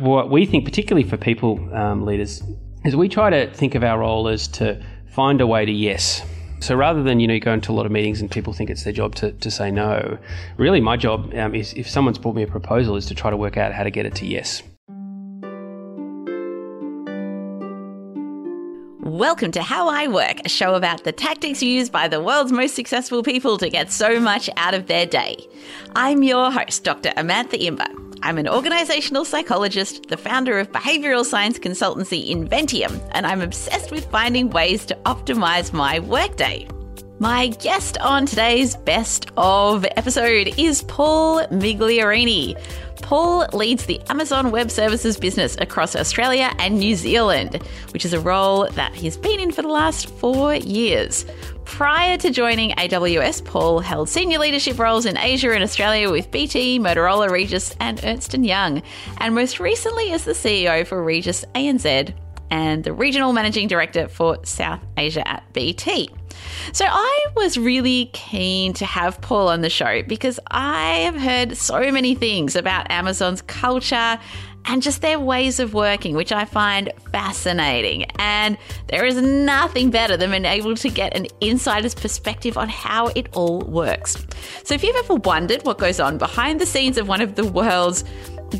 What we think, particularly for people um, leaders, is we try to think of our role as to find a way to yes. So rather than you know go into a lot of meetings and people think it's their job to, to say no, really my job um, is if someone's brought me a proposal is to try to work out how to get it to yes. Welcome to How I Work, a show about the tactics used by the world's most successful people to get so much out of their day. I'm your host, Dr. Amantha Imber. I'm an organizational psychologist, the founder of behavioral science consultancy Inventium, and I'm obsessed with finding ways to optimize my workday. My guest on today's best of episode is Paul Migliorini. Paul leads the Amazon Web Services business across Australia and New Zealand, which is a role that he's been in for the last four years. Prior to joining AWS, Paul held senior leadership roles in Asia and Australia with BT, Motorola, Regus, and Ernst & Young, and most recently as the CEO for Regus ANZ and the regional managing director for South Asia at BT. So I was really keen to have Paul on the show because I have heard so many things about Amazon's culture and just their ways of working, which I find fascinating. And there is nothing better than being able to get an insider's perspective on how it all works. So if you've ever wondered what goes on behind the scenes of one of the world's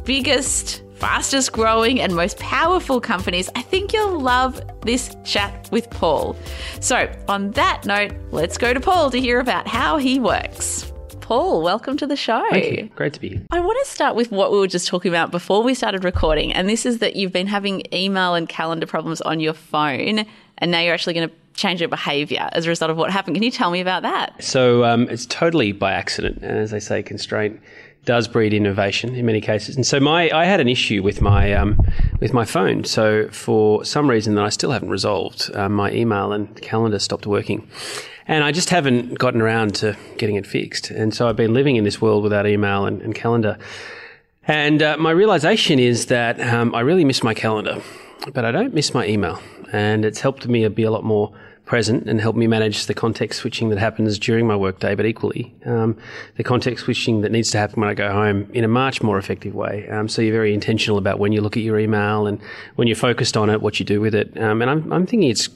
biggest fastest growing and most powerful companies, I think you'll love this chat with Paul. So, on that note, let's go to Paul to hear about how he works. Paul, welcome to the show. Thank you. Great to be here. I want to start with what we were just talking about before we started recording, and this is that you've been having email and calendar problems on your phone, and now you're actually going to change your behavior as a result of what happened. Can you tell me about that? So um, it's totally by accident, and as they say, constraint does breed innovation in many cases. And so my I had an issue with my um, with my phone. So for some reason that I still haven't resolved, uh, my email and calendar stopped working. And I just haven't gotten around to getting it fixed. And so I've been living in this world without email and, and calendar. And uh, my realization is that um, I really miss my calendar, but I don't miss my email. And it's helped me be a lot more present and helped me manage the context switching that happens during my workday, but equally um, the context switching that needs to happen when I go home in a much more effective way. Um, so you're very intentional about when you look at your email and when you're focused on it, what you do with it. Um, and I'm, I'm thinking it's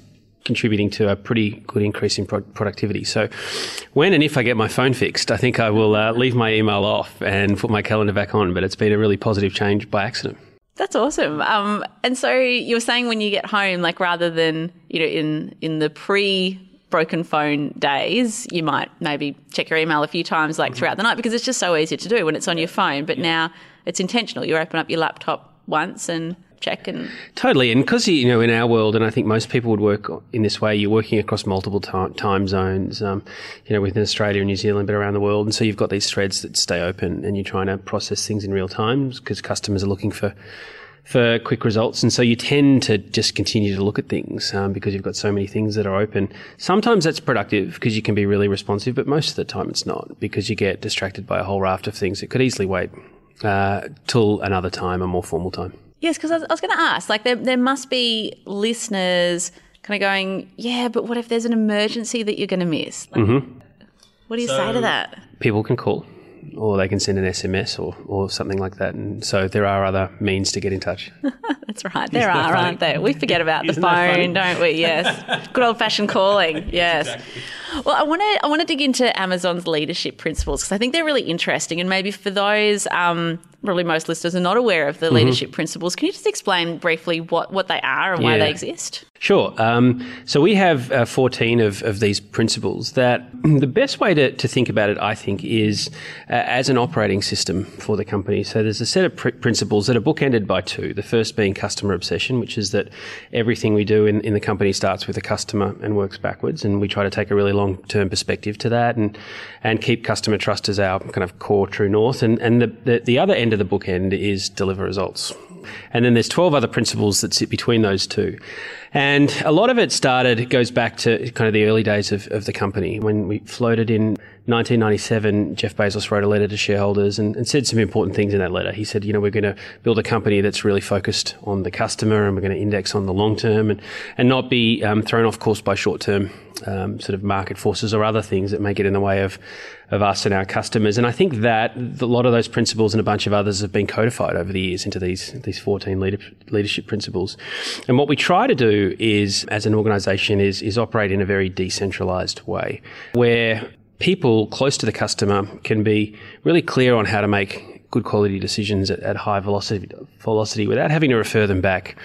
contributing to a pretty good increase in pro- productivity. So, when and if I get my phone fixed, I think I will uh, leave my email off and put my calendar back on. But it's been a really positive change by accident. That's awesome. Um, and so you were saying when you get home, like rather than you know in in the pre broken phone days, you might maybe check your email a few times like throughout the night because it's just so easy to do when it's on your phone. But now it's intentional. You open up your laptop once and check and totally and because you know in our world and i think most people would work in this way you're working across multiple time, time zones um, you know within australia and new zealand but around the world and so you've got these threads that stay open and you're trying to process things in real time because customers are looking for for quick results. And so you tend to just continue to look at things um, because you've got so many things that are open. Sometimes that's productive because you can be really responsive, but most of the time it's not because you get distracted by a whole raft of things that could easily wait uh, till another time, a more formal time. Yes, because I was, was going to ask, like, there, there must be listeners kind of going, yeah, but what if there's an emergency that you're going to miss? Like, mm-hmm. What do you so say to that? People can call or they can send an SMS or, or something like that. And so there are other means to get in touch. That's right. There Isn't are, aren't there? We forget about the phone, don't we? Yes. Good old fashioned calling. Yes. Exactly. Well, I want to I want to dig into Amazon's leadership principles because I think they're really interesting, and maybe for those um, probably most listeners are not aware of the mm-hmm. leadership principles. Can you just explain briefly what, what they are and yeah. why they exist? Sure. Um, so we have uh, 14 of, of these principles that the best way to, to think about it, I think, is uh, as an operating system for the company. So there's a set of pr- principles that are bookended by two. The first being customer obsession, which is that everything we do in, in the company starts with a customer and works backwards. And we try to take a really long term perspective to that and, and keep customer trust as our kind of core true north. And, and the, the, the other end of the bookend is deliver results. And then there's 12 other principles that sit between those two. And a lot of it started, goes back to kind of the early days of, of the company when we floated in 1997, Jeff Bezos wrote a letter to shareholders and, and, said some important things in that letter. He said, you know, we're going to build a company that's really focused on the customer and we're going to index on the long term and, and not be um, thrown off course by short term um, sort of market forces or other things that may get in the way of, of us and our customers. And I think that a lot of those principles and a bunch of others have been codified over the years into these, these 14 leader, leadership principles. And what we try to do is, as an organization, is, is operate in a very decentralized way where people close to the customer can be really clear on how to make good quality decisions at, at, high velocity velocity without having to refer them back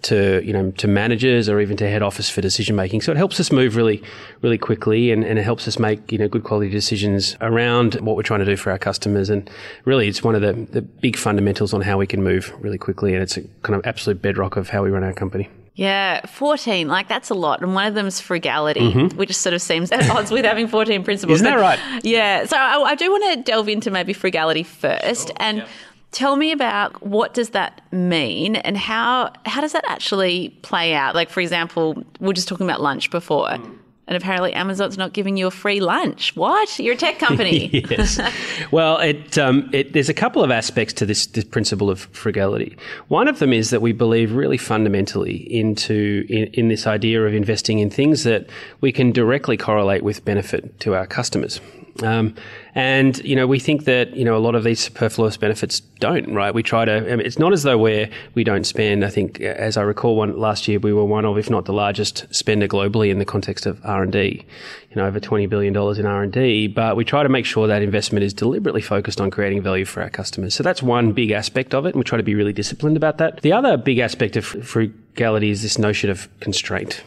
to you know to managers or even to head office for decision making. So it helps us move really really quickly and, and it helps us make you know good quality decisions around what we're trying to do for our customers. And really, it's one of the the big fundamentals on how we can move really quickly, and it's a kind of absolute bedrock of how we run our company. Yeah, 14, like that's a lot. And one of them is frugality, mm-hmm. which sort of seems at odds with having 14 principles. Isn't that right? Yeah. So I, I do want to delve into maybe frugality first. Sure. And yeah. tell me about what does that mean and how how does that actually play out? Like, for example, we are just talking about lunch before. Mm. And apparently, Amazon's not giving you a free lunch. What? You're a tech company. yes. Well, it, um, it, there's a couple of aspects to this, this principle of frugality. One of them is that we believe really fundamentally into in, in this idea of investing in things that we can directly correlate with benefit to our customers. Um, and you know, we think that you know a lot of these superfluous benefits don't. Right? We try to. I mean, it's not as though we're we don't spend. I think, as I recall, one last year we were one of, if not the largest spender globally in the context of R and D. You know, over twenty billion dollars in R and D. But we try to make sure that investment is deliberately focused on creating value for our customers. So that's one big aspect of it, and we try to be really disciplined about that. The other big aspect of frugality is this notion of constraint.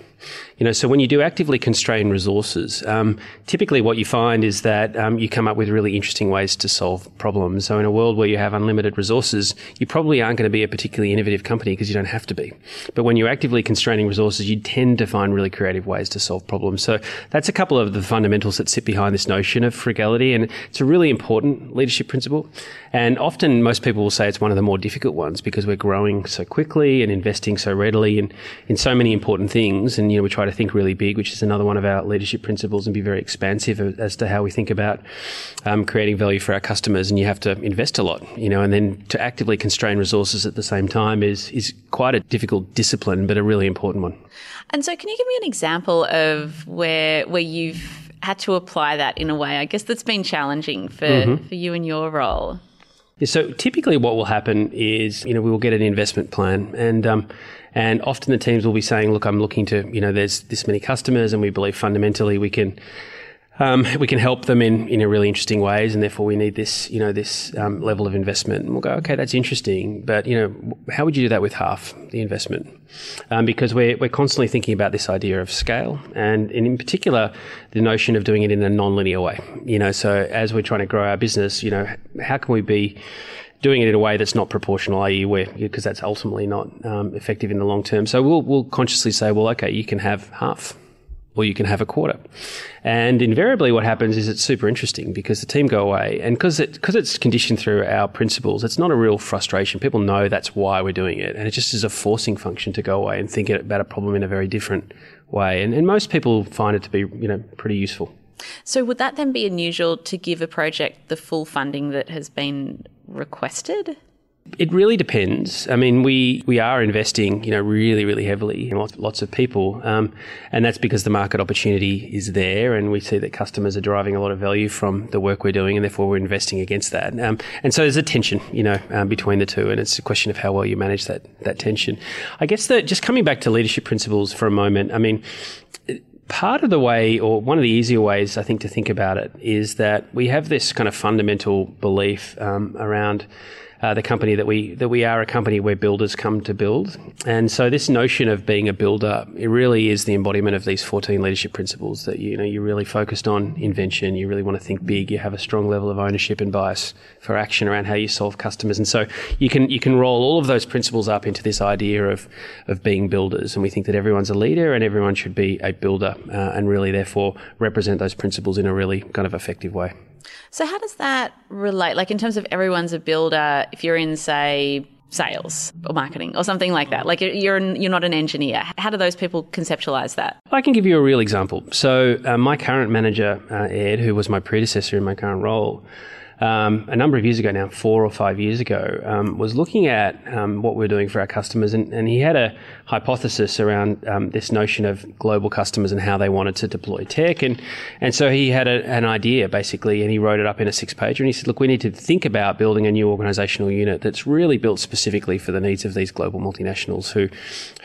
You know, so when you do actively constrain resources, um, typically what you find is that um, you come up with really interesting ways to solve problems. So in a world where you have unlimited resources, you probably aren't going to be a particularly innovative company because you don't have to be. But when you're actively constraining resources, you tend to find really creative ways to solve problems. So that's a couple of the fundamentals that sit behind this notion of frugality, and it's a really important leadership principle. And often most people will say it's one of the more difficult ones because we're growing so quickly and investing so readily in, in so many important things. And, you know, we try to think really big, which is another one of our leadership principles and be very expansive as to how we think about um, creating value for our customers. And you have to invest a lot, you know, and then to actively constrain resources at the same time is, is quite a difficult discipline, but a really important one. And so can you give me an example of where, where you've had to apply that in a way, I guess that's been challenging for, mm-hmm. for you and your role? Yeah, So typically, what will happen is, you know, we will get an investment plan, and um, and often the teams will be saying, "Look, I'm looking to, you know, there's this many customers, and we believe fundamentally we can." Um, we can help them in, in a really interesting ways, and therefore we need this, you know, this um, level of investment. And we'll go, okay, that's interesting, but you know, how would you do that with half the investment? Um, because we're we're constantly thinking about this idea of scale, and, and in particular, the notion of doing it in a non-linear way. You know, so as we're trying to grow our business, you know, how can we be doing it in a way that's not proportional, i.e., where because that's ultimately not um, effective in the long term. So we'll we'll consciously say, well, okay, you can have half or you can have a quarter. And invariably, what happens is it's super interesting because the team go away, and because it, cause it's conditioned through our principles, it's not a real frustration. People know that's why we're doing it, and it just is a forcing function to go away and think about a problem in a very different way. And, and most people find it to be, you know, pretty useful. So, would that then be unusual to give a project the full funding that has been requested? It really depends. I mean, we, we are investing, you know, really, really heavily in lots, lots of people, um, and that's because the market opportunity is there, and we see that customers are deriving a lot of value from the work we're doing, and therefore we're investing against that. Um, and so there's a tension, you know, um, between the two, and it's a question of how well you manage that that tension. I guess that just coming back to leadership principles for a moment. I mean, part of the way, or one of the easier ways, I think, to think about it is that we have this kind of fundamental belief um, around uh, the company that we that we are a company where builders come to build, and so this notion of being a builder it really is the embodiment of these fourteen leadership principles. That you know you're really focused on invention, you really want to think big, you have a strong level of ownership and bias for action around how you solve customers, and so you can you can roll all of those principles up into this idea of of being builders, and we think that everyone's a leader and everyone should be a builder, uh, and really therefore represent those principles in a really kind of effective way. So, how does that relate? Like, in terms of everyone's a builder, if you're in, say, sales or marketing or something like that. Like you're you're not an engineer. How do those people conceptualize that? I can give you a real example. So uh, my current manager, uh, Ed, who was my predecessor in my current role um, a number of years ago now, four or five years ago, um, was looking at um, what we are doing for our customers, and, and, he had a hypothesis around um, this notion of global customers and how they wanted to deploy tech, and and so he had a, an idea basically, and he wrote it up in a six pager, and he said, look, we need to think about building a new organisational unit that's really built specifically for the needs of these global multinationals who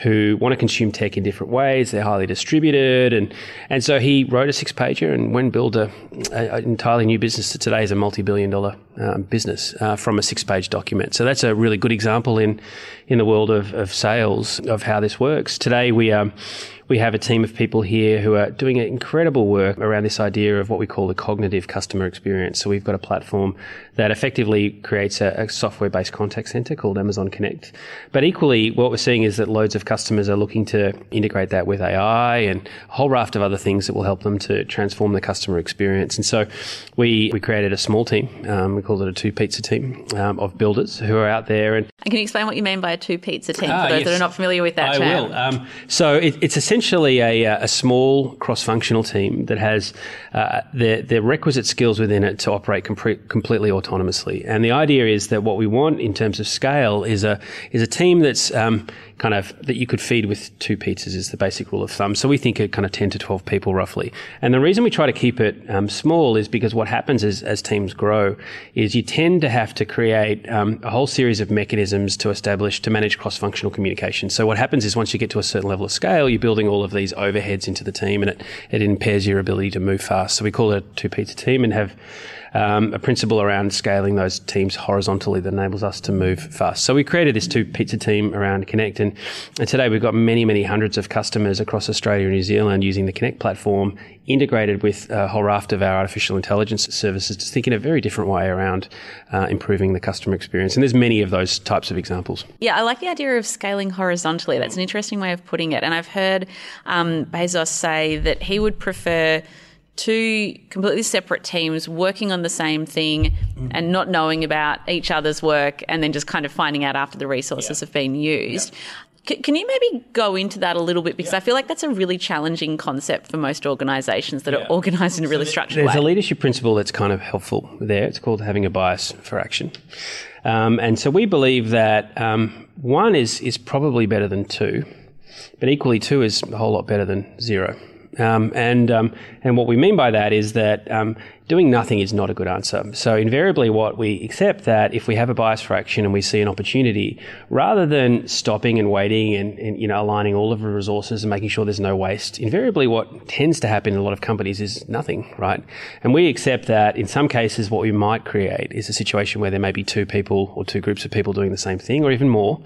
who want to consume tech in different ways. They're highly distributed, and and so he wrote a six pager and build a, a, an entirely new business that today is a multi billion million um, business uh, from a six page document. So that's a really good example in in the world of, of sales of how this works. Today we um, we have a team of people here who are doing incredible work around this idea of what we call the cognitive customer experience. So we've got a platform that effectively creates a, a software based contact center called Amazon Connect. But equally, what we're seeing is that loads of customers are looking to integrate that with AI and a whole raft of other things that will help them to transform the customer experience. And so we, we created a small team. Um, we called it a two pizza team um, of builders who are out there. And, and can you explain what you mean by a two pizza team ah, for those yes, that are not familiar with that I term? will. Um, so it, it's essentially a, a small cross functional team that has uh, the, the requisite skills within it to operate com- completely autonomously. And the idea is that what we want in terms of scale is a is a team that's um, kind of that you could feed with two pizzas is the basic rule of thumb. So we think of kind of ten to twelve people roughly. And the reason we try to keep it um, small is because what happens is as teams grow is you tend to have to create um, a whole series of mechanisms to establish to manage cross functional communication. So what happens is once you get to a certain level of scale, you're building all of these overheads into the team, and it it impairs your ability to move fast. So we call it a two pizza team and have um, a principle around scaling those teams horizontally that enables us to move fast. So we created this two pizza team around Connect, and, and today we've got many, many hundreds of customers across Australia and New Zealand using the Connect platform, integrated with a whole raft of our artificial intelligence services to think in a very different way around uh, improving the customer experience. And there's many of those types of examples. Yeah, I like the idea of scaling horizontally. That's an interesting way of putting it. And I've heard um, Bezos say that he would prefer two completely separate teams working on the same thing mm. and not knowing about each other's work and then just kind of finding out after the resources yeah. have been used. Yeah. can you maybe go into that a little bit? Because yeah. I feel like that's a really challenging concept for most organizations that are organized in a really structured There's way. There's a leadership principle that's kind of helpful there. It's called having a bias for action. Um, and so we believe that um, one is, is probably better than two, but equally two is a whole lot better than zero. Um, and um, and what we mean by that is that um, doing nothing is not a good answer. So invariably, what we accept that if we have a bias for action and we see an opportunity, rather than stopping and waiting and, and, you know aligning all of the resources and making sure there's no waste, invariably what tends to happen in a lot of companies is nothing, right? And we accept that in some cases, what we might create is a situation where there may be two people or two groups of people doing the same thing, or even more.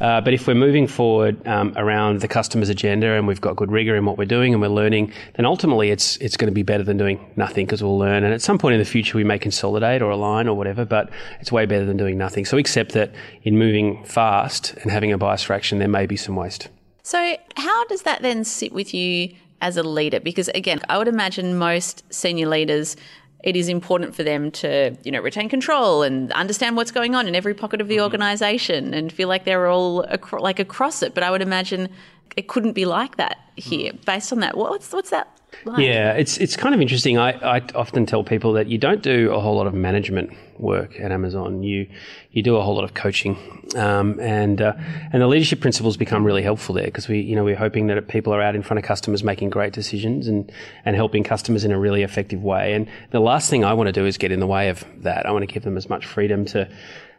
Uh, but if we're moving forward um, around the customer's agenda and we've got good rigor in what we're doing and we're learning, then ultimately it's it's going to be better than doing nothing because we'll learn learn. And at some point in the future, we may consolidate or align or whatever, but it's way better than doing nothing. So accept that in moving fast and having a bias for action, there may be some waste. So, how does that then sit with you as a leader? Because again, I would imagine most senior leaders it is important for them to you know retain control and understand what's going on in every pocket of the mm-hmm. organization and feel like they're all acro- like across it but i would imagine it couldn't be like that here mm. based on that what's what's that like? Yeah, it's it's kind of interesting. I, I often tell people that you don't do a whole lot of management work at Amazon. You you do a whole lot of coaching, um, and uh, and the leadership principles become really helpful there because we you know we're hoping that people are out in front of customers making great decisions and and helping customers in a really effective way. And the last thing I want to do is get in the way of that. I want to give them as much freedom to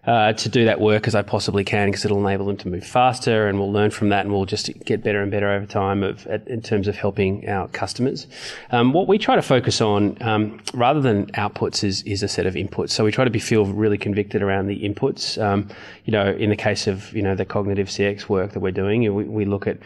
uh, to do that work as I possibly can because it'll enable them to move faster and we'll learn from that and we'll just get better and better over time of, in terms of helping our customers. Um, what we try to focus on um, rather than outputs is, is a set of inputs. So we try to be feel really convicted around the inputs. Um, you know, in the case of, you know, the cognitive CX work that we're doing, we, we look at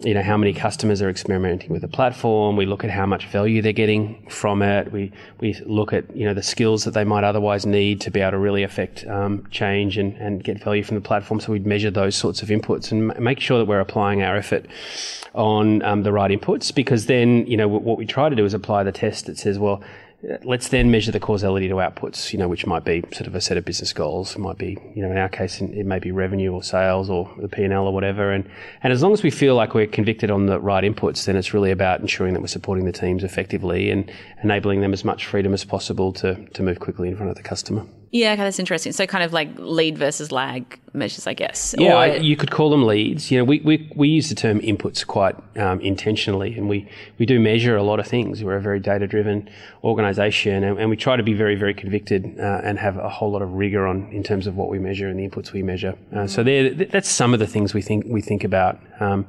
you know how many customers are experimenting with the platform. We look at how much value they're getting from it. We we look at you know the skills that they might otherwise need to be able to really affect um, change and, and get value from the platform. So we measure those sorts of inputs and make sure that we're applying our effort on um, the right inputs. Because then you know what we try to do is apply the test that says, well, let's then measure the causality to outputs, you know, which might be sort of a set of business goals. Might be, you know, in our case, it may be revenue or sales or the P&L or whatever. And, and as long as we feel like we're convicted on the right inputs, then it's really about ensuring that we're supporting the teams effectively and enabling them as much freedom as possible to, to move quickly in front of the customer. Yeah, okay, that's interesting. So kind of like lead versus lag measures, I guess. Yeah, or, you could call them leads. You know, we, we, we use the term inputs quite um, intentionally, and we, we do measure a lot of things. We're a very data driven organisation, and, and, we try to be very very convicted uh, and have a whole lot of rigor on in terms of what we measure and the inputs we measure. Uh, so that's some of the things we think we think about, um,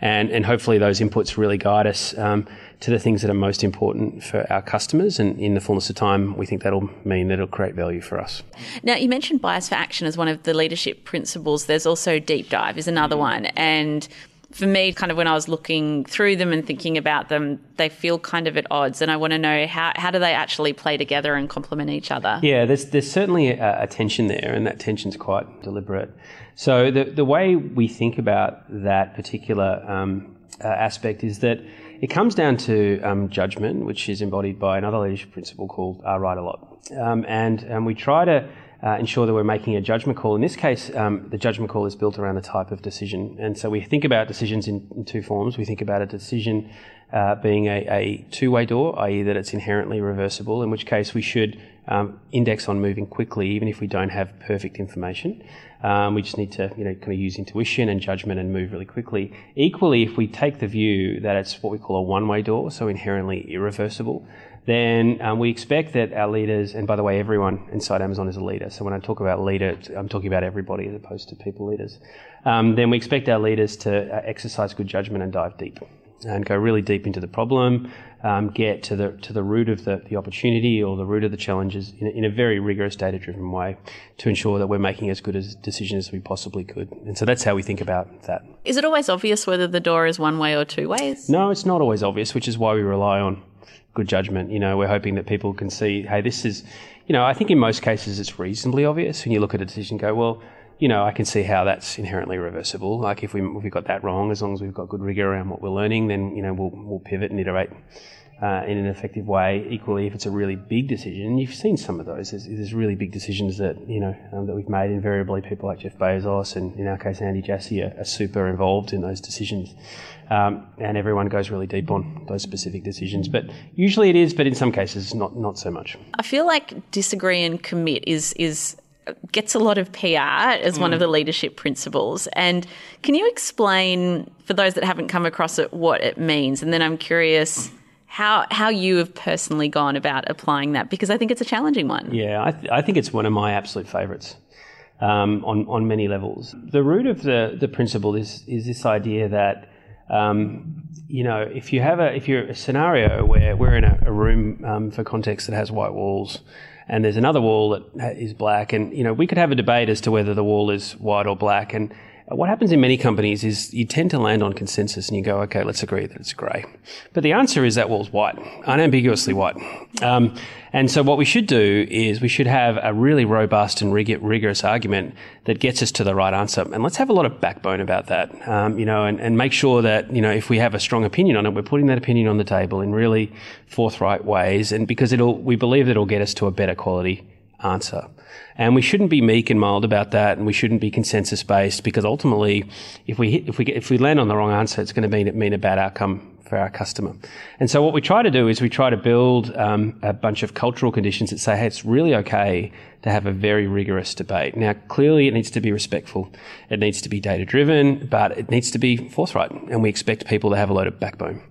and and hopefully those inputs really guide us. Um, to the things that are most important for our customers. And in the fullness of time, we think that'll mean that it'll create value for us. Now, you mentioned bias for action as one of the leadership principles. There's also deep dive is another one. And for me, kind of when I was looking through them and thinking about them, they feel kind of at odds. And I want to know how, how do they actually play together and complement each other? Yeah, there's, there's certainly a, a tension there, and that tension's quite deliberate. So the, the way we think about that particular um, uh, aspect is that it comes down to um, judgment, which is embodied by another leadership principle called uh, Right a Lot. Um, and um, we try to uh, ensure that we're making a judgment call. In this case, um, the judgment call is built around the type of decision. And so we think about decisions in, in two forms. We think about a decision uh, being a, a two way door, i.e., that it's inherently reversible, in which case we should um, index on moving quickly, even if we don't have perfect information. Um, we just need to, you know, kind of use intuition and judgment and move really quickly. Equally, if we take the view that it's what we call a one-way door, so inherently irreversible, then um, we expect that our leaders, and by the way, everyone inside Amazon is a leader. So when I talk about leader, I'm talking about everybody as opposed to people leaders. Um, then we expect our leaders to uh, exercise good judgment and dive deep and go really deep into the problem, um, get to the to the root of the, the opportunity or the root of the challenges in a, in a very rigorous data driven way to ensure that we're making as good a decision as we possibly could. And so that's how we think about that. Is it always obvious whether the door is one way or two ways? No, it's not always obvious, which is why we rely on good judgment. You know, we're hoping that people can see, hey, this is, you know, I think in most cases it's reasonably obvious when you look at a decision go, well, you know, I can see how that's inherently reversible. Like if we if we got that wrong, as long as we've got good rigor around what we're learning, then you know we'll we'll pivot and iterate uh, in an effective way. Equally, if it's a really big decision, and you've seen some of those. There's, there's really big decisions that you know um, that we've made. Invariably, people like Jeff Bezos and in our case Andy Jassy are, are super involved in those decisions, um, and everyone goes really deep on those specific decisions. But usually it is, but in some cases not not so much. I feel like disagree and commit is is gets a lot of PR as mm. one of the leadership principles. And can you explain, for those that haven't come across it, what it means? And then I'm curious how how you have personally gone about applying that because I think it's a challenging one. Yeah, I, th- I think it's one of my absolute favourites um, on on many levels. The root of the the principle is is this idea that. Um, you know, if you have a if you're a scenario where we're in a, a room um, for context that has white walls, and there's another wall that is black. And, you know, we could have a debate as to whether the wall is white or black. And what happens in many companies is you tend to land on consensus and you go, okay, let's agree that it's grey. But the answer is that wall's white, unambiguously white. Um, and so what we should do is we should have a really robust and rig- rigorous argument that gets us to the right answer. And let's have a lot of backbone about that, um, you know, and, and make sure that, you know, if we have a strong opinion on it, we're putting that opinion on the table in really forthright ways. And because it'll, we believe that it'll get us to a better quality answer. And we shouldn't be meek and mild about that, and we shouldn't be consensus based because ultimately, if we hit, if we get, if we land on the wrong answer, it's going to mean mean a bad outcome for our customer. And so what we try to do is we try to build um, a bunch of cultural conditions that say, hey, it's really okay to have a very rigorous debate. Now, clearly, it needs to be respectful, it needs to be data driven, but it needs to be forthright. And we expect people to have a load of backbone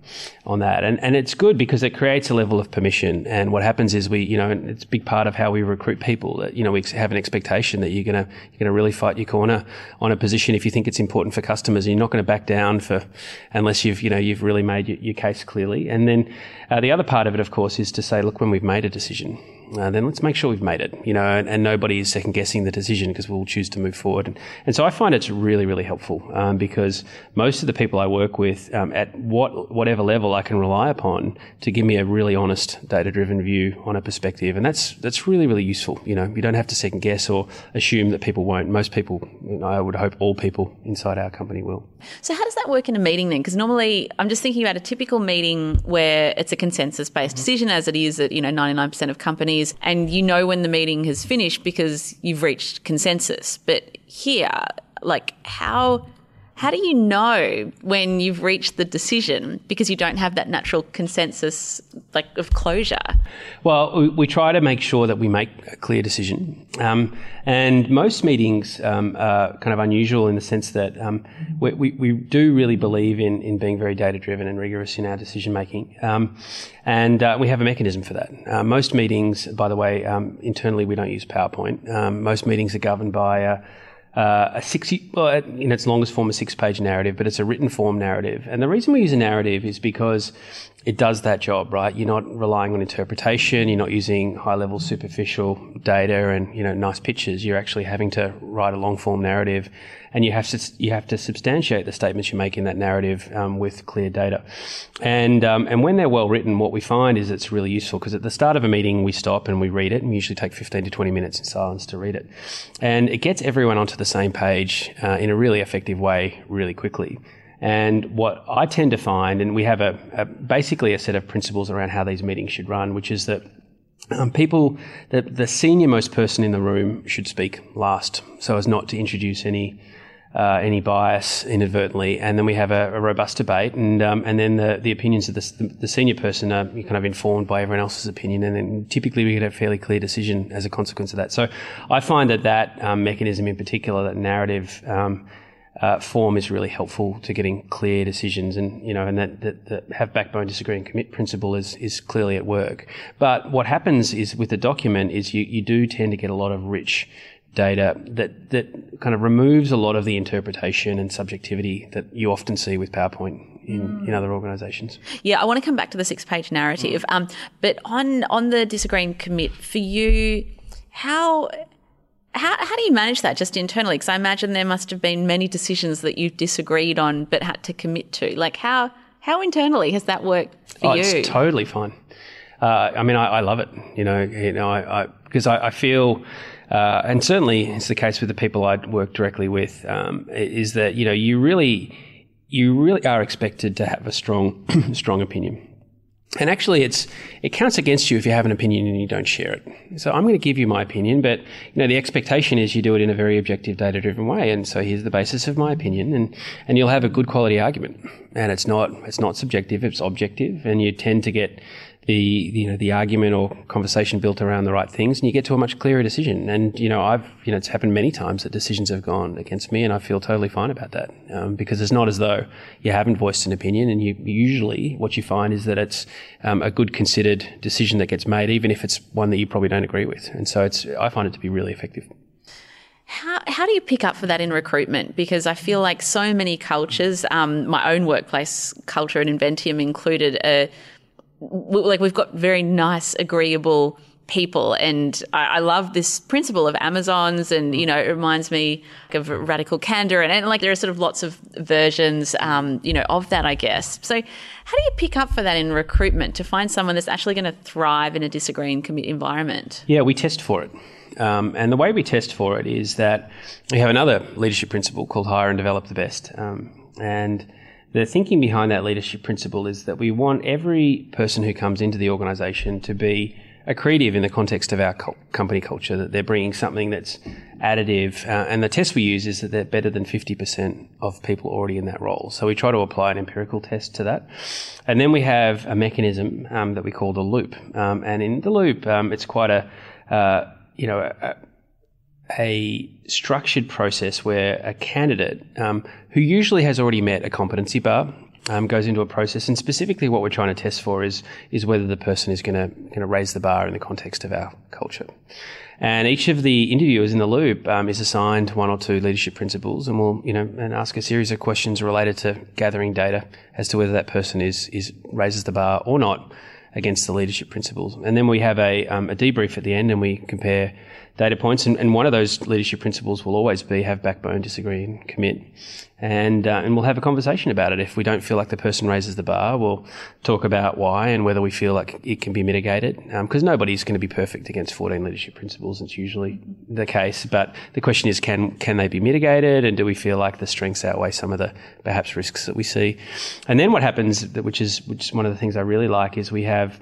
on that. And, and it's good because it creates a level of permission. And what happens is we, you know, it's a big part of how we recruit people that, you know, we have an expectation that you're going to, you're going to really fight your corner on a position if you think it's important for customers and you're not going to back down for, unless you've, you know, you've really made your, your case clearly. And then uh, the other part of it, of course, is to say, look, when we've made a decision, uh, then let's make sure we've made it, you know, and, and nobody is second guessing the decision because we'll choose to move forward. And, and, so I find it's really, really helpful um, because most of the people I work with um, at what whatever level I can rely upon to give me a really honest, data driven view on a perspective. And that's, that's really, really useful. You know, you don't have to second guess or assume that people won't. Most people, you know, I would hope all people inside our company will. So, how does that work in a meeting then? Because normally I'm just thinking about a typical meeting where it's a consensus based decision, as it is at, you know, 99% of companies, and you know when the meeting has finished because you've reached consensus. But here, like, how how do you know when you've reached the decision because you don't have that natural consensus like of closure? Well, we, we try to make sure that we make a clear decision, um, and most meetings um, are kind of unusual in the sense that um, we, we, we, do really believe in, in being very data driven and rigorous in our decision making, um, and uh, we have a mechanism for that. Uh, most meetings, by the way, um, internally we don't use PowerPoint. Um, most meetings are governed by uh, uh, a six, well, in its longest form, a six-page narrative, but it's a written form narrative. And the reason we use a narrative is because it does that job, right? You're not relying on interpretation. You're not using high-level, superficial data and you know nice pictures. You're actually having to write a long-form narrative, and you have to you have to substantiate the statements you make in that narrative um, with clear data. And um, and when they're well written, what we find is it's really useful because at the start of a meeting we stop and we read it, and we usually take 15 to 20 minutes in silence to read it, and it gets everyone onto the same page uh, in a really effective way, really quickly. And what I tend to find, and we have a, a basically a set of principles around how these meetings should run, which is that um, people, the, the senior most person in the room should speak last, so as not to introduce any uh, any bias inadvertently, and then we have a, a robust debate, and um, and then the, the opinions of the, the senior person are kind of informed by everyone else's opinion, and then typically we get a fairly clear decision as a consequence of that. So I find that that um, mechanism in particular, that narrative. Um, uh, form is really helpful to getting clear decisions, and you know, and that, that, that have backbone, disagree, and commit principle is is clearly at work. But what happens is with the document is you you do tend to get a lot of rich data that that kind of removes a lot of the interpretation and subjectivity that you often see with PowerPoint in, in other organisations. Yeah, I want to come back to the six page narrative, mm. um, but on on the disagree and commit for you, how how, how do you manage that just internally? Because I imagine there must have been many decisions that you disagreed on but had to commit to. Like how how internally has that worked for oh, you? It's totally fine. Uh, I mean, I, I, love it. You know, you know, I because I, I, feel, uh, and certainly it's the case with the people I work directly with, um, is that you know you really you really are expected to have a strong strong opinion. And actually, it's it counts against you if you have an opinion and you don't share it. So I'm going to give you my opinion, but you know the expectation is you do it in a very objective, data-driven way. And so here's the basis of my opinion, and and you'll have a good quality argument. And it's not it's not subjective; it's objective, and you tend to get the you know the argument or conversation built around the right things, and you get to a much clearer decision. And you know, I've you know it's happened many times that decisions have gone against me, and I feel totally fine about that um, because it's not as though you haven't voiced an opinion, and you usually what you find is that it's um, a good considered decision that gets made, even if it's one that you probably don't agree with. And so it's I find it to be really effective. How, how do you pick up for that in recruitment? Because I feel like so many cultures, um, my own workplace culture at Inventium included, a like we've got very nice, agreeable people. And I, I, love this principle of Amazons, and you know, it reminds me of radical candor, and, and like there are sort of lots of versions, um, you know, of that, I guess. So, how do you pick up for that in recruitment to find someone that's actually going to thrive in a disagreeing environment? Yeah, we test for it. Um, and the way we test for it is that we have another leadership principle called hire and develop the best. Um, and the thinking behind that leadership principle is that we want every person who comes into the organization to be accretive in the context of our co- company culture, that they're bringing something that's additive. Uh, and the test we use is that they're better than 50% of people already in that role. So we try to apply an empirical test to that. And then we have a mechanism um, that we call the loop. Um, and in the loop, um, it's quite a, uh, you know, a, a structured process where a candidate um, who usually has already met a competency bar um, goes into a process, and specifically what we're trying to test for is is whether the person is going to going to raise the bar in the context of our culture. And each of the interviewers in the loop um, is assigned one or two leadership principles, and we'll you know and ask a series of questions related to gathering data as to whether that person is is raises the bar or not against the leadership principles. And then we have a, um, a debrief at the end and we compare data points. And, and, one of those leadership principles will always be have backbone, disagree, and commit. And, uh, and we'll have a conversation about it. If we don't feel like the person raises the bar, we'll talk about why and whether we feel like it can be mitigated. Because um, nobody's going to be perfect against 14 leadership principles. It's usually the case. But the question is, can, can they be mitigated? And do we feel like the strengths outweigh some of the perhaps risks that we see? And then what happens, which is, which is one of the things I really like, is we have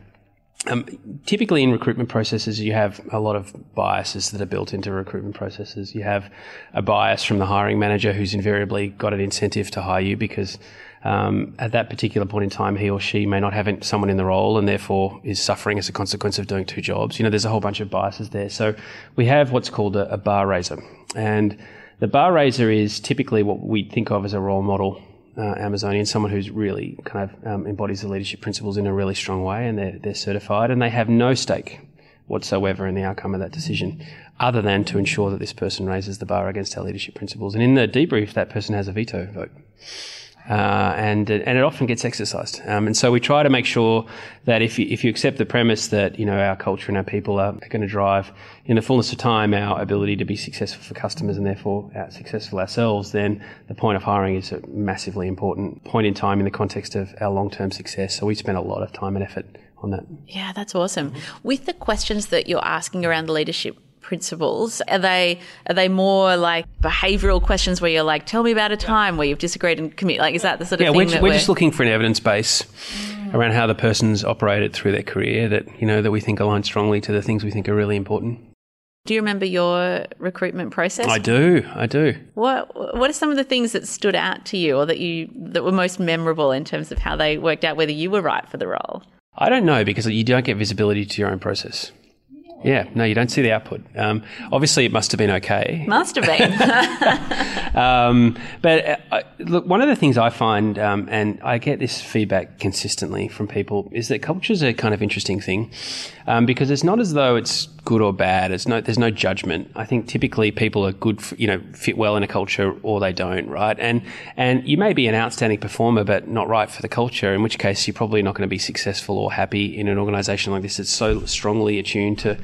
um, typically in recruitment processes, you have a lot of biases that are built into recruitment processes. You have a bias from the hiring manager who's invariably got an incentive to hire you because um, at that particular point in time, he or she may not have someone in the role and therefore is suffering as a consequence of doing two jobs. You know, there's a whole bunch of biases there. So we have what's called a, a bar raiser. And the bar raiser is typically what we think of as a role model uh, Amazonian, someone who's really kind of um, embodies the leadership principles in a really strong way, and they're, they're certified, and they have no stake whatsoever in the outcome of that decision, other than to ensure that this person raises the bar against our leadership principles. And in the debrief, that person has a veto vote uh, and and it often gets exercised. Um, and so we try to make sure that if you, if you accept the premise that you know our culture and our people are, going to drive in the fullness of time our ability to be successful for customers and therefore successful ourselves, then the point of hiring is a massively important point in time in the context of our long term success. So we spend a lot of time and effort on that. Yeah, that's awesome. With the questions that you're asking around the leadership principles are they are they more like behavioral questions where you're like tell me about a time where you've disagreed and commit like is that the sort of yeah, thing we're, we're, we're just looking for an evidence base mm. around how the person's operated through their career that you know that we think align strongly to the things we think are really important do you remember your recruitment process? I do. I do. What What are some of the things that stood out to you, or that you that were most memorable in terms of how they worked out whether you were right for the role? I don't know because you don't get visibility to your own process. Yeah, no, you don't see the output. Um, obviously, it must have been okay. Must have been. um, but uh, look, one of the things I find, um, and I get this feedback consistently from people, is that culture is a kind of interesting thing um, because it's not as though it's good or bad. It's no, there's no judgment. I think typically people are good, for, you know, fit well in a culture or they don't, right? And and you may be an outstanding performer, but not right for the culture. In which case, you're probably not going to be successful or happy in an organisation like this. It's so strongly attuned to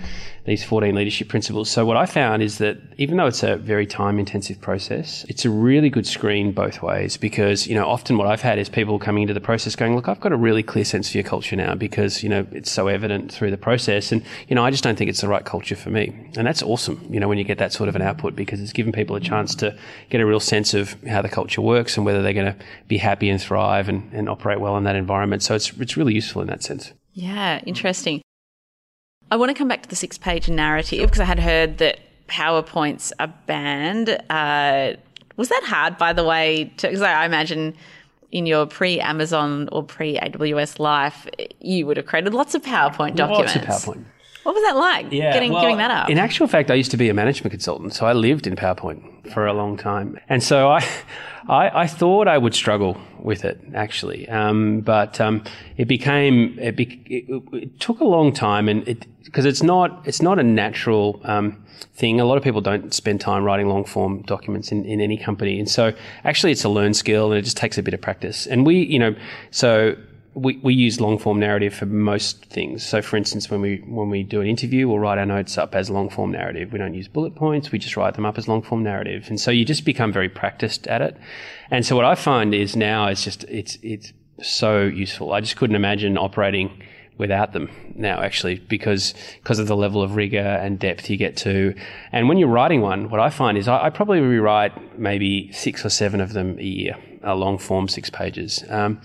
these 14 leadership principles. So what I found is that even though it's a very time intensive process, it's a really good screen both ways because, you know, often what I've had is people coming into the process going, look, I've got a really clear sense for your culture now because, you know, it's so evident through the process. And, you know, I just don't think it's the right culture for me. And that's awesome, you know, when you get that sort of an output because it's given people a chance to get a real sense of how the culture works and whether they're going to be happy and thrive and, and operate well in that environment. So it's, it's really useful in that sense. Yeah, interesting. I want to come back to the six page narrative because I had heard that PowerPoints are banned. Uh, was that hard, by the way? Because I imagine in your pre Amazon or pre AWS life, you would have created lots of PowerPoint documents. Lots of PowerPoint. What was that like? Yeah, getting well, giving that up. In actual fact, I used to be a management consultant, so I lived in PowerPoint for a long time, and so I, I, I thought I would struggle with it actually, um, but um, it became it, be, it, it, took a long time, and it because it's not it's not a natural um, thing. A lot of people don't spend time writing long form documents in, in any company, and so actually it's a learned skill, and it just takes a bit of practice. And we, you know, so we, we use long form narrative for most things. So, for instance, when we when we do an interview, we'll write our notes up as long form narrative. We don't use bullet points; we just write them up as long form narrative. And so you just become very practiced at it. And so what I find is now it's just it's it's so useful. I just couldn't imagine operating without them now actually because because of the level of rigor and depth you get to and when you're writing one what i find is i, I probably rewrite maybe six or seven of them a year a long form six pages um,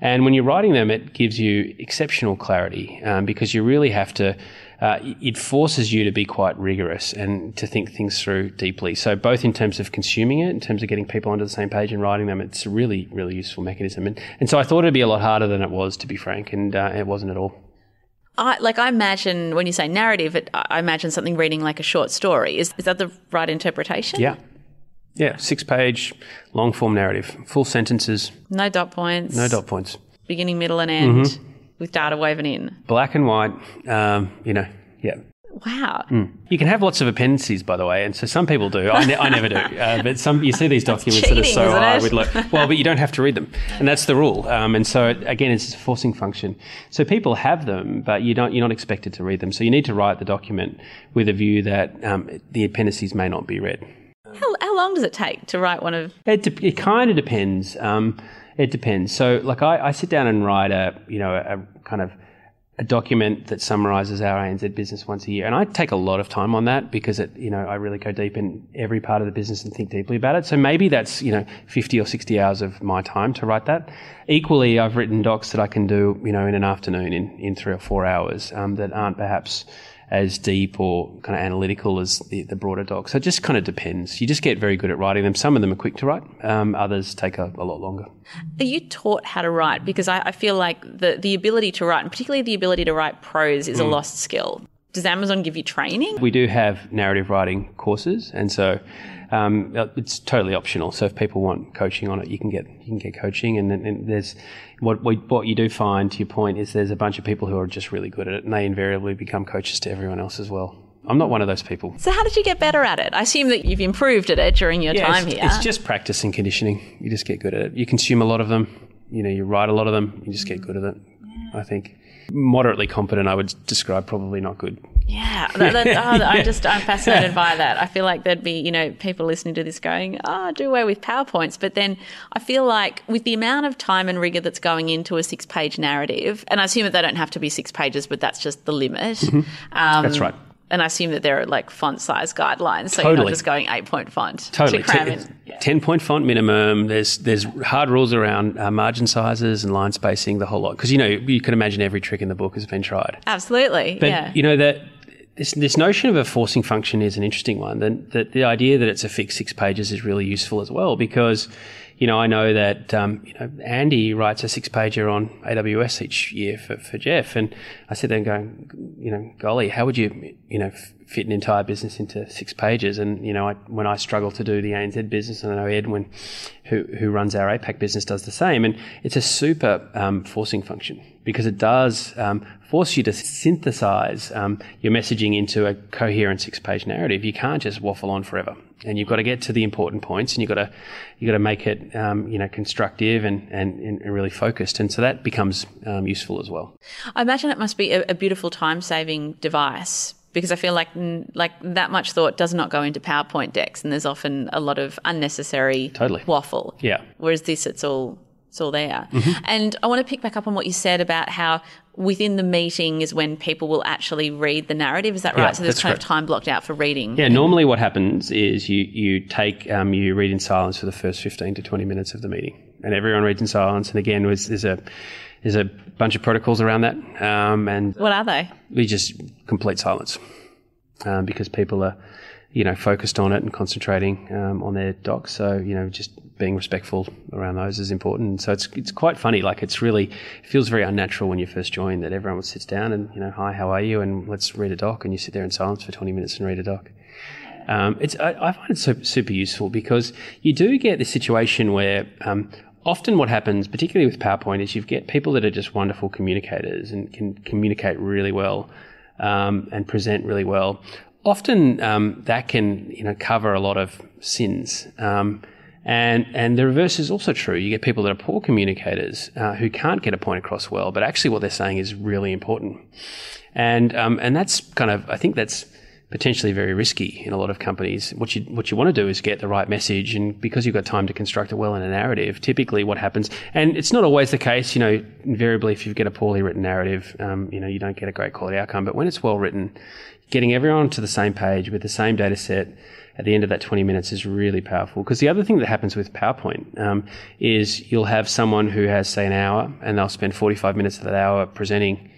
and when you're writing them, it gives you exceptional clarity um, because you really have to. Uh, it forces you to be quite rigorous and to think things through deeply. So, both in terms of consuming it, in terms of getting people onto the same page and writing them, it's a really, really useful mechanism. And, and so, I thought it'd be a lot harder than it was, to be frank, and uh, it wasn't at all. I, like I imagine when you say narrative, it, I imagine something reading like a short story. Is is that the right interpretation? Yeah, yeah, six page, long form narrative, full sentences. No dot points. No dot points. Beginning, middle, and end mm-hmm. with data woven in. Black and white, um, you know, yeah. Wow. You can have lots of appendices, by the way, and so some people do. I, ne- I never do, uh, but some you see these documents that are so high with like, well, but you don't have to read them, and that's the rule. Um, and so again, it's a forcing function. So people have them, but you don't. You're not expected to read them. So you need to write the document with a view that um, the appendices may not be read. How, how long does it take to write one of? It, de- it kind of depends. Um, it depends. So, like, I, I sit down and write a, you know, a, kind of a document that summarizes our ANZ business once a year, and I take a lot of time on that because it, you know, I really go deep in every part of the business and think deeply about it. So maybe that's you know, fifty or sixty hours of my time to write that. Equally, I've written docs that I can do, you know, in an afternoon in in three or four hours um, that aren't perhaps as deep or kind of analytical as the, the broader docs. So it just kind of depends. You just get very good at writing them. Some of them are quick to write. Um, others take a, a lot longer. Are you taught how to write? Because I, I feel like the the ability to write, and particularly the ability to write prose, is a lost skill. Does Amazon give you training? We do have narrative writing courses, and so um, it's totally optional. So if people want coaching on it, you can get you can get coaching. And, then and there's what we, what you do find to your point is there's a bunch of people who are just really good at it, and they invariably become coaches to everyone else as well. I'm not one of those people. So how did you get better at it? I assume that you've improved at it during your time it's, here. it's just practice and conditioning. You just get good at it. You consume a lot of them. You know, you write a lot of them. You just get good at it. I think moderately competent. I would describe probably not good. Yeah, that, that, oh, I'm just I'm fascinated by that. I feel like there'd be you know people listening to this going, oh, do away with powerpoints, but then I feel like with the amount of time and rigor that's going into a six page narrative, and I assume that they don't have to be six pages, but that's just the limit. Um, Mm-hmm. That's right. And I assume that there are like font size guidelines, so you're not just going eight point font Totally. to cram Ten, in. ten point font minimum. There's there's hard rules around uh, margin sizes and line spacing, the whole lot. Because you know you can imagine every trick in the book has been tried. Absolutely, But yeah. you know that this this notion of a forcing function is an interesting one. That that the idea that it's a fixed six pages is really useful as well because. You know, I know that um, you know Andy writes a six pager on AWS each year for, for Jeff, and I sit there and going, you know, golly, how would you, you know, fit an entire business into six pages? And you know, I, when I struggle to do the ANZ business, and I know Edwin, who who runs our APAC business, does the same, and it's a super um, forcing function because it does um, force you to synthesize um, your messaging into a coherent six-page narrative. You can't just waffle on forever, and you've got to get to the important points, and you've got to you got to make it um, you know constructive and, and and really focused, and so that becomes um, useful as well. I imagine it must be a, a beautiful time saving device because I feel like like that much thought does not go into PowerPoint decks, and there's often a lot of unnecessary Totally. waffle. Yeah. Whereas this, it's all it's all there. Mm-hmm. And I want to pick back up on what you said about how within the meeting is when people will actually read the narrative. Is that right? Yeah, so there's kind of time blocked out for reading. Yeah, normally what happens is you you take um, you read in silence for the first fifteen to twenty minutes of the meeting, and everyone reads in silence. And again, there's a there's a bunch of protocols around that, um, and What are they? we just complete silence um, because people are you know focused on it and concentrating um, on their docs. So you know just being respectful around those is important. And so it's it's quite funny. Like it's really it feels very unnatural when you first join that everyone sits down and you know hi how are you and let's read a doc and you sit there in silence for twenty minutes and read a doc. Um, it's I, I find it super, super useful because you do get this situation where um, often what happens, particularly with PowerPoint, is you get people that are just wonderful communicators and can communicate really well um, and present really well. Often um, that can you know cover a lot of sins. Um, and, and the reverse is also true. You get people that are poor communicators uh, who can't get a point across well, but actually what they're saying is really important. And, um, and that's kind of, I think that's potentially very risky in a lot of companies. What you, what you want to do is get the right message. And because you've got time to construct it well in a narrative, typically what happens, and it's not always the case, you know, invariably if you get a poorly written narrative, um, you know, you don't get a great quality outcome. But when it's well written, getting everyone to the same page with the same data set, at the end of that 20 minutes is really powerful. Because the other thing that happens with PowerPoint um, is you'll have someone who has, say, an hour, and they'll spend 45 minutes of that hour presenting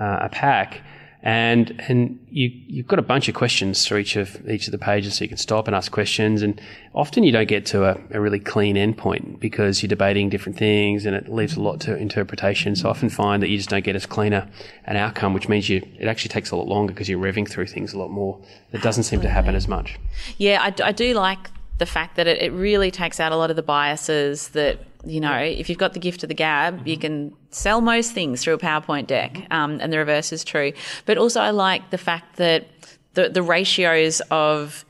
uh, a pack. And and you you've got a bunch of questions through each of each of the pages, so you can stop and ask questions. And often you don't get to a, a really clean endpoint because you're debating different things, and it leaves a lot to interpretation. So I often find that you just don't get as clean a, an outcome, which means you it actually takes a lot longer because you're revving through things a lot more. It doesn't seem to happen as much. Yeah, I do like the fact that it, it really takes out a lot of the biases that you know, if you've got the gift of the gab, you can sell most things through a PowerPoint deck, um, and the reverse is true. But also, I like the fact that the the ratios of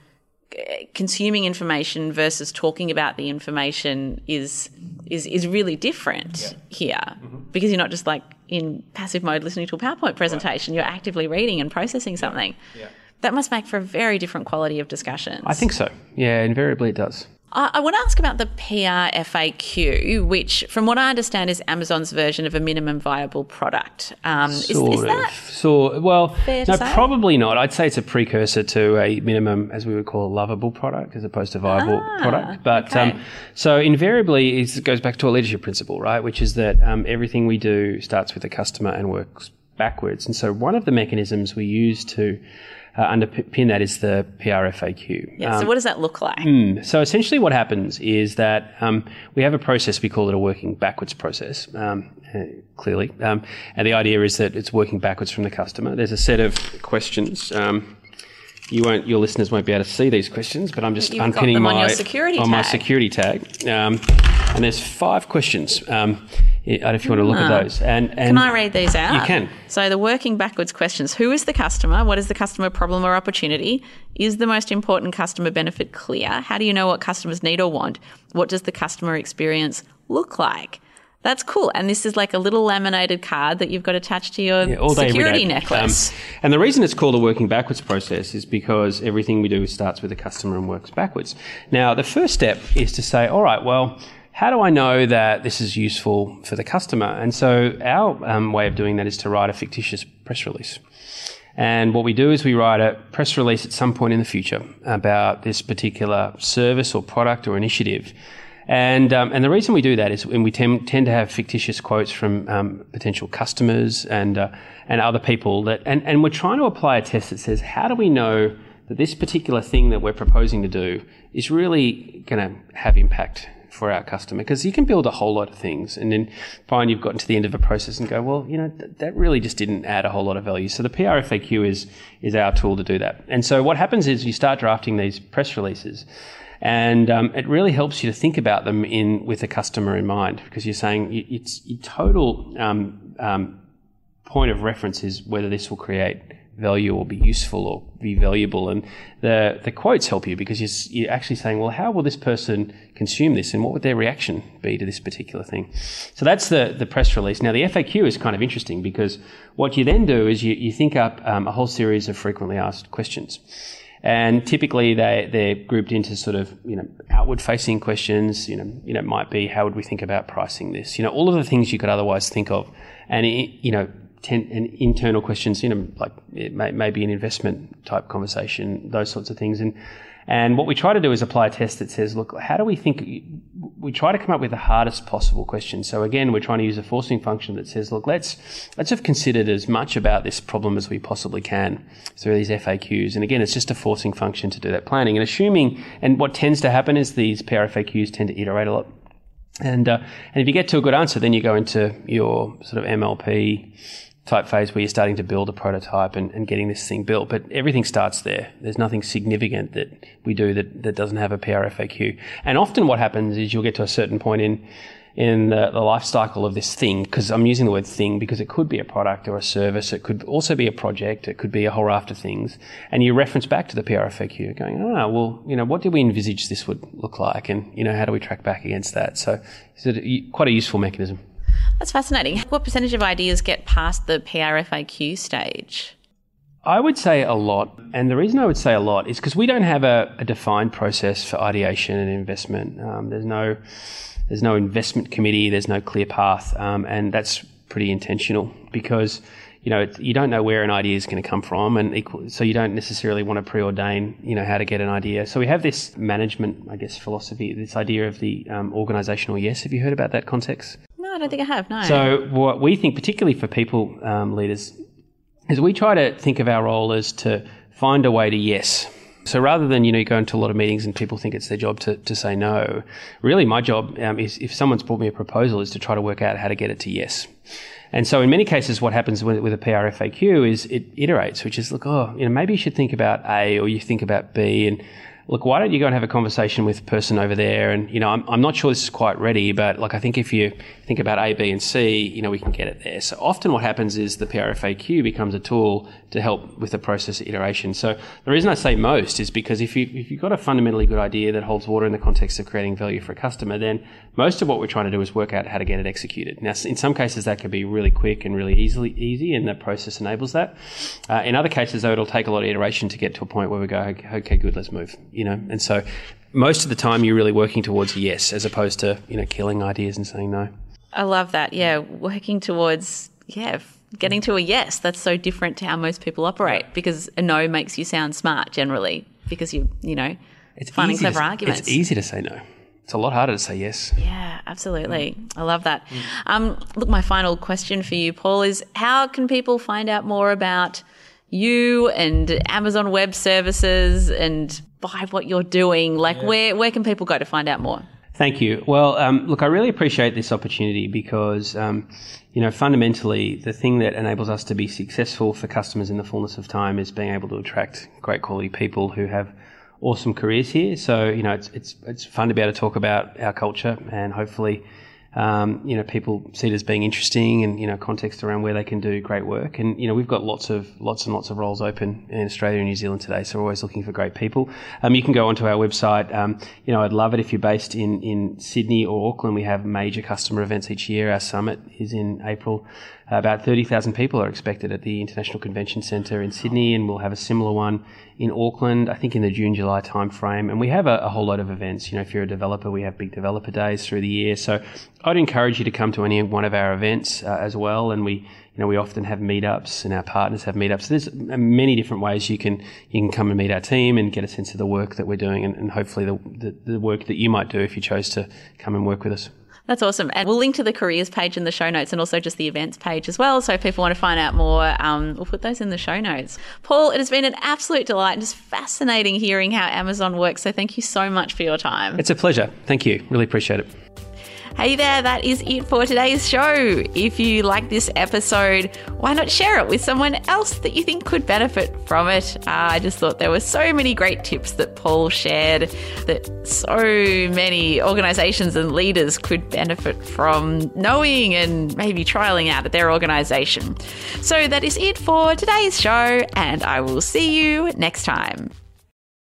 consuming information versus talking about the information is is is really different yeah. here mm-hmm. because you're not just like in passive mode listening to a PowerPoint presentation. Right. You're actively reading and processing something. Yeah. Yeah. That must make for a very different quality of discussions. I think so. Yeah, invariably it does. I want to ask about the PR FAQ, which, from what I understand, is Amazon's version of a minimum viable product. Um, sort is, is of. So, well, no, probably not. I'd say it's a precursor to a minimum, as we would call a lovable product, as opposed to viable ah, product. But okay. um, so invariably, it goes back to a leadership principle, right? Which is that um, everything we do starts with the customer and works backwards. And so, one of the mechanisms we use to uh, underpin that is the PRFAQ. Yeah, um, so what does that look like? Mm, so essentially, what happens is that um, we have a process, we call it a working backwards process, um, uh, clearly. Um, and the idea is that it's working backwards from the customer. There's a set of questions. Um, you won't, your listeners won't be able to see these questions, but I'm just You've unpinning my on, security on my security tag. Um, and there's five questions. Um, I don't know if you want to look at ah. those. And, and can I read these out? You can. So the working backwards questions: Who is the customer? What is the customer problem or opportunity? Is the most important customer benefit clear? How do you know what customers need or want? What does the customer experience look like? That's cool. And this is like a little laminated card that you've got attached to your yeah, security necklace. Um, and the reason it's called a working backwards process is because everything we do starts with the customer and works backwards. Now, the first step is to say, all right, well, how do I know that this is useful for the customer? And so our um, way of doing that is to write a fictitious press release. And what we do is we write a press release at some point in the future about this particular service or product or initiative. And, um, and the reason we do that is when we tend, to have fictitious quotes from um, potential customers and, uh, and other people that, and, and we're trying to apply a test that says, how do we know that this particular thing that we're proposing to do is really going to have impact for our customer because you can build a whole lot of things and then find you've gotten to the end of a process and go, well, you know, th- that really just didn't add a whole lot of value. So the PRFAQ is is our tool to do that. And so what happens is you start drafting these press releases. And um, it really helps you to think about them in with the customer in mind because you're saying it's your total um, um, point of reference is whether this will create value or be useful or be valuable. And the, the quotes help you because you're, you're actually saying, well, how will this person consume this and what would their reaction be to this particular thing? So that's the, the press release. Now, the FAQ is kind of interesting because what you then do is you, you think up um, a whole series of frequently asked questions. And typically they, they're grouped into sort of, you know, outward facing questions, you know, you know, it might be how would we think about pricing this? You know, all of the things you could otherwise think of. And, it, you know, ten, and internal questions, you know, like it may, may be an investment type conversation, those sorts of things. And, and what we try to do is apply a test that says, look, how do we think? We try to come up with the hardest possible question. So again, we're trying to use a forcing function that says, look, let's let's have considered as much about this problem as we possibly can through these FAQs. And again, it's just a forcing function to do that planning. And assuming, and what tends to happen is these PRFAQs tend to iterate a lot. And uh, and if you get to a good answer, then you go into your sort of MLP type phase where you're starting to build a prototype and, and, getting this thing built. But everything starts there. There's nothing significant that we do that, that doesn't have a PRFAQ. And often what happens is you'll get to a certain point in in the, the life cycle of this thing, because I'm using the word thing because it could be a product or a service, it could also be a project, it could be a whole raft of things. And you reference back to the PRFAQ going, ah, oh, well, you know, what do we envisage this would look like? And, you know, how do we track back against that? So it's quite a useful mechanism. That's fascinating. What percentage of ideas get past the PRFAQ stage? I would say a lot. And the reason I would say a lot is because we don't have a, a, defined process for ideation and investment. Um, there's no there's no investment committee. There's no clear path, um, and that's pretty intentional because you know you don't know where an idea is going to come from, and equal, so you don't necessarily want to preordain you know how to get an idea. So we have this management, I guess, philosophy, this idea of the um, organizational yes. Have you heard about that context? I don't think I have. No. So what we think, particularly for people um, leaders, is we try to think of our role as to find a way to yes. So rather than you know you go into a lot of meetings and people think it's their job to, to say no, really my job um, is if someone's brought me a proposal is to try to work out how to get it to yes. And so in many cases, what happens with, with a PRFAQ is it iterates, which is look, oh, you know, maybe you should think about A or you think about B, and look, why don't you go and have a conversation with the person over there? And, you know, I'm, I'm not sure this is quite ready, but like, I think if you think about A, B, and C, you know, we can get it there. So often what happens is the PRFAQ becomes a tool to help with the process iteration. So the reason I say most is because if you, if you've got a fundamentally good idea that holds water in the context of creating value for a customer, then most of what we're trying to do is work out how to get it executed. Now, in some cases, that can be really quick and really easily easy, and the process enables that. Uh, in other cases, though, it'll take a lot of iteration to get to a point where we go, okay, good, let's move. You know, and so most of the time you're really working towards yes, as opposed to you know killing ideas and saying no. I love that. Yeah, working towards yeah getting to a yes. That's so different to how most people operate because a no makes you sound smart generally because you you know it's finding clever to, arguments. It's easy to say no. It's a lot harder to say yes. Yeah, absolutely. I love that. Mm. Um, look, my final question for you, Paul, is how can people find out more about you and Amazon Web Services and buy what you're doing? Like, yeah. where where can people go to find out more? Thank you. Well, um, look, I really appreciate this opportunity because, um, you know, fundamentally, the thing that enables us to be successful for customers in the fullness of time is being able to attract great quality people who have awesome careers here. So, you know, it's, it's, it's fun to be able to talk about our culture and hopefully um, you know, people see it as being interesting and, you know, context around where they can do great work. And, you know, we've got lots of, lots and lots of roles open in Australia and New Zealand today. So we're always looking for great people. Um, you can go onto our website. Um, you know, I'd love it if you're based in, in Sydney or Auckland. We have major customer events each year. Our summit is in April. Uh, about 30,000 people are expected at the International Convention Centre in Sydney, and we'll have a similar one in Auckland, I think in the June July timeframe. And we have a, a, whole lot of events. You know, if you're a developer, we have big developer days through the year. So I'd encourage you to come to any one of our events uh, as well. And we, you know, we often have meetups, and our partners have meetups. There's many different ways you can you can come and meet our team and get a sense of the work that we're doing, and, and hopefully the, the the work that you might do if you chose to come and work with us. That's awesome. And we'll link to the careers page in the show notes and also just the events page as well. So if people want to find out more, um, we'll put those in the show notes. Paul, it has been an absolute delight and just fascinating hearing how Amazon works. So thank you so much for your time. It's a pleasure. Thank you. Really appreciate it. Hey there, that is it for today's show. If you like this episode, why not share it with someone else that you think could benefit from it? Uh, I just thought there were so many great tips that Paul shared that so many organizations and leaders could benefit from knowing and maybe trialing out at their organization. So that is it for today's show, and I will see you next time.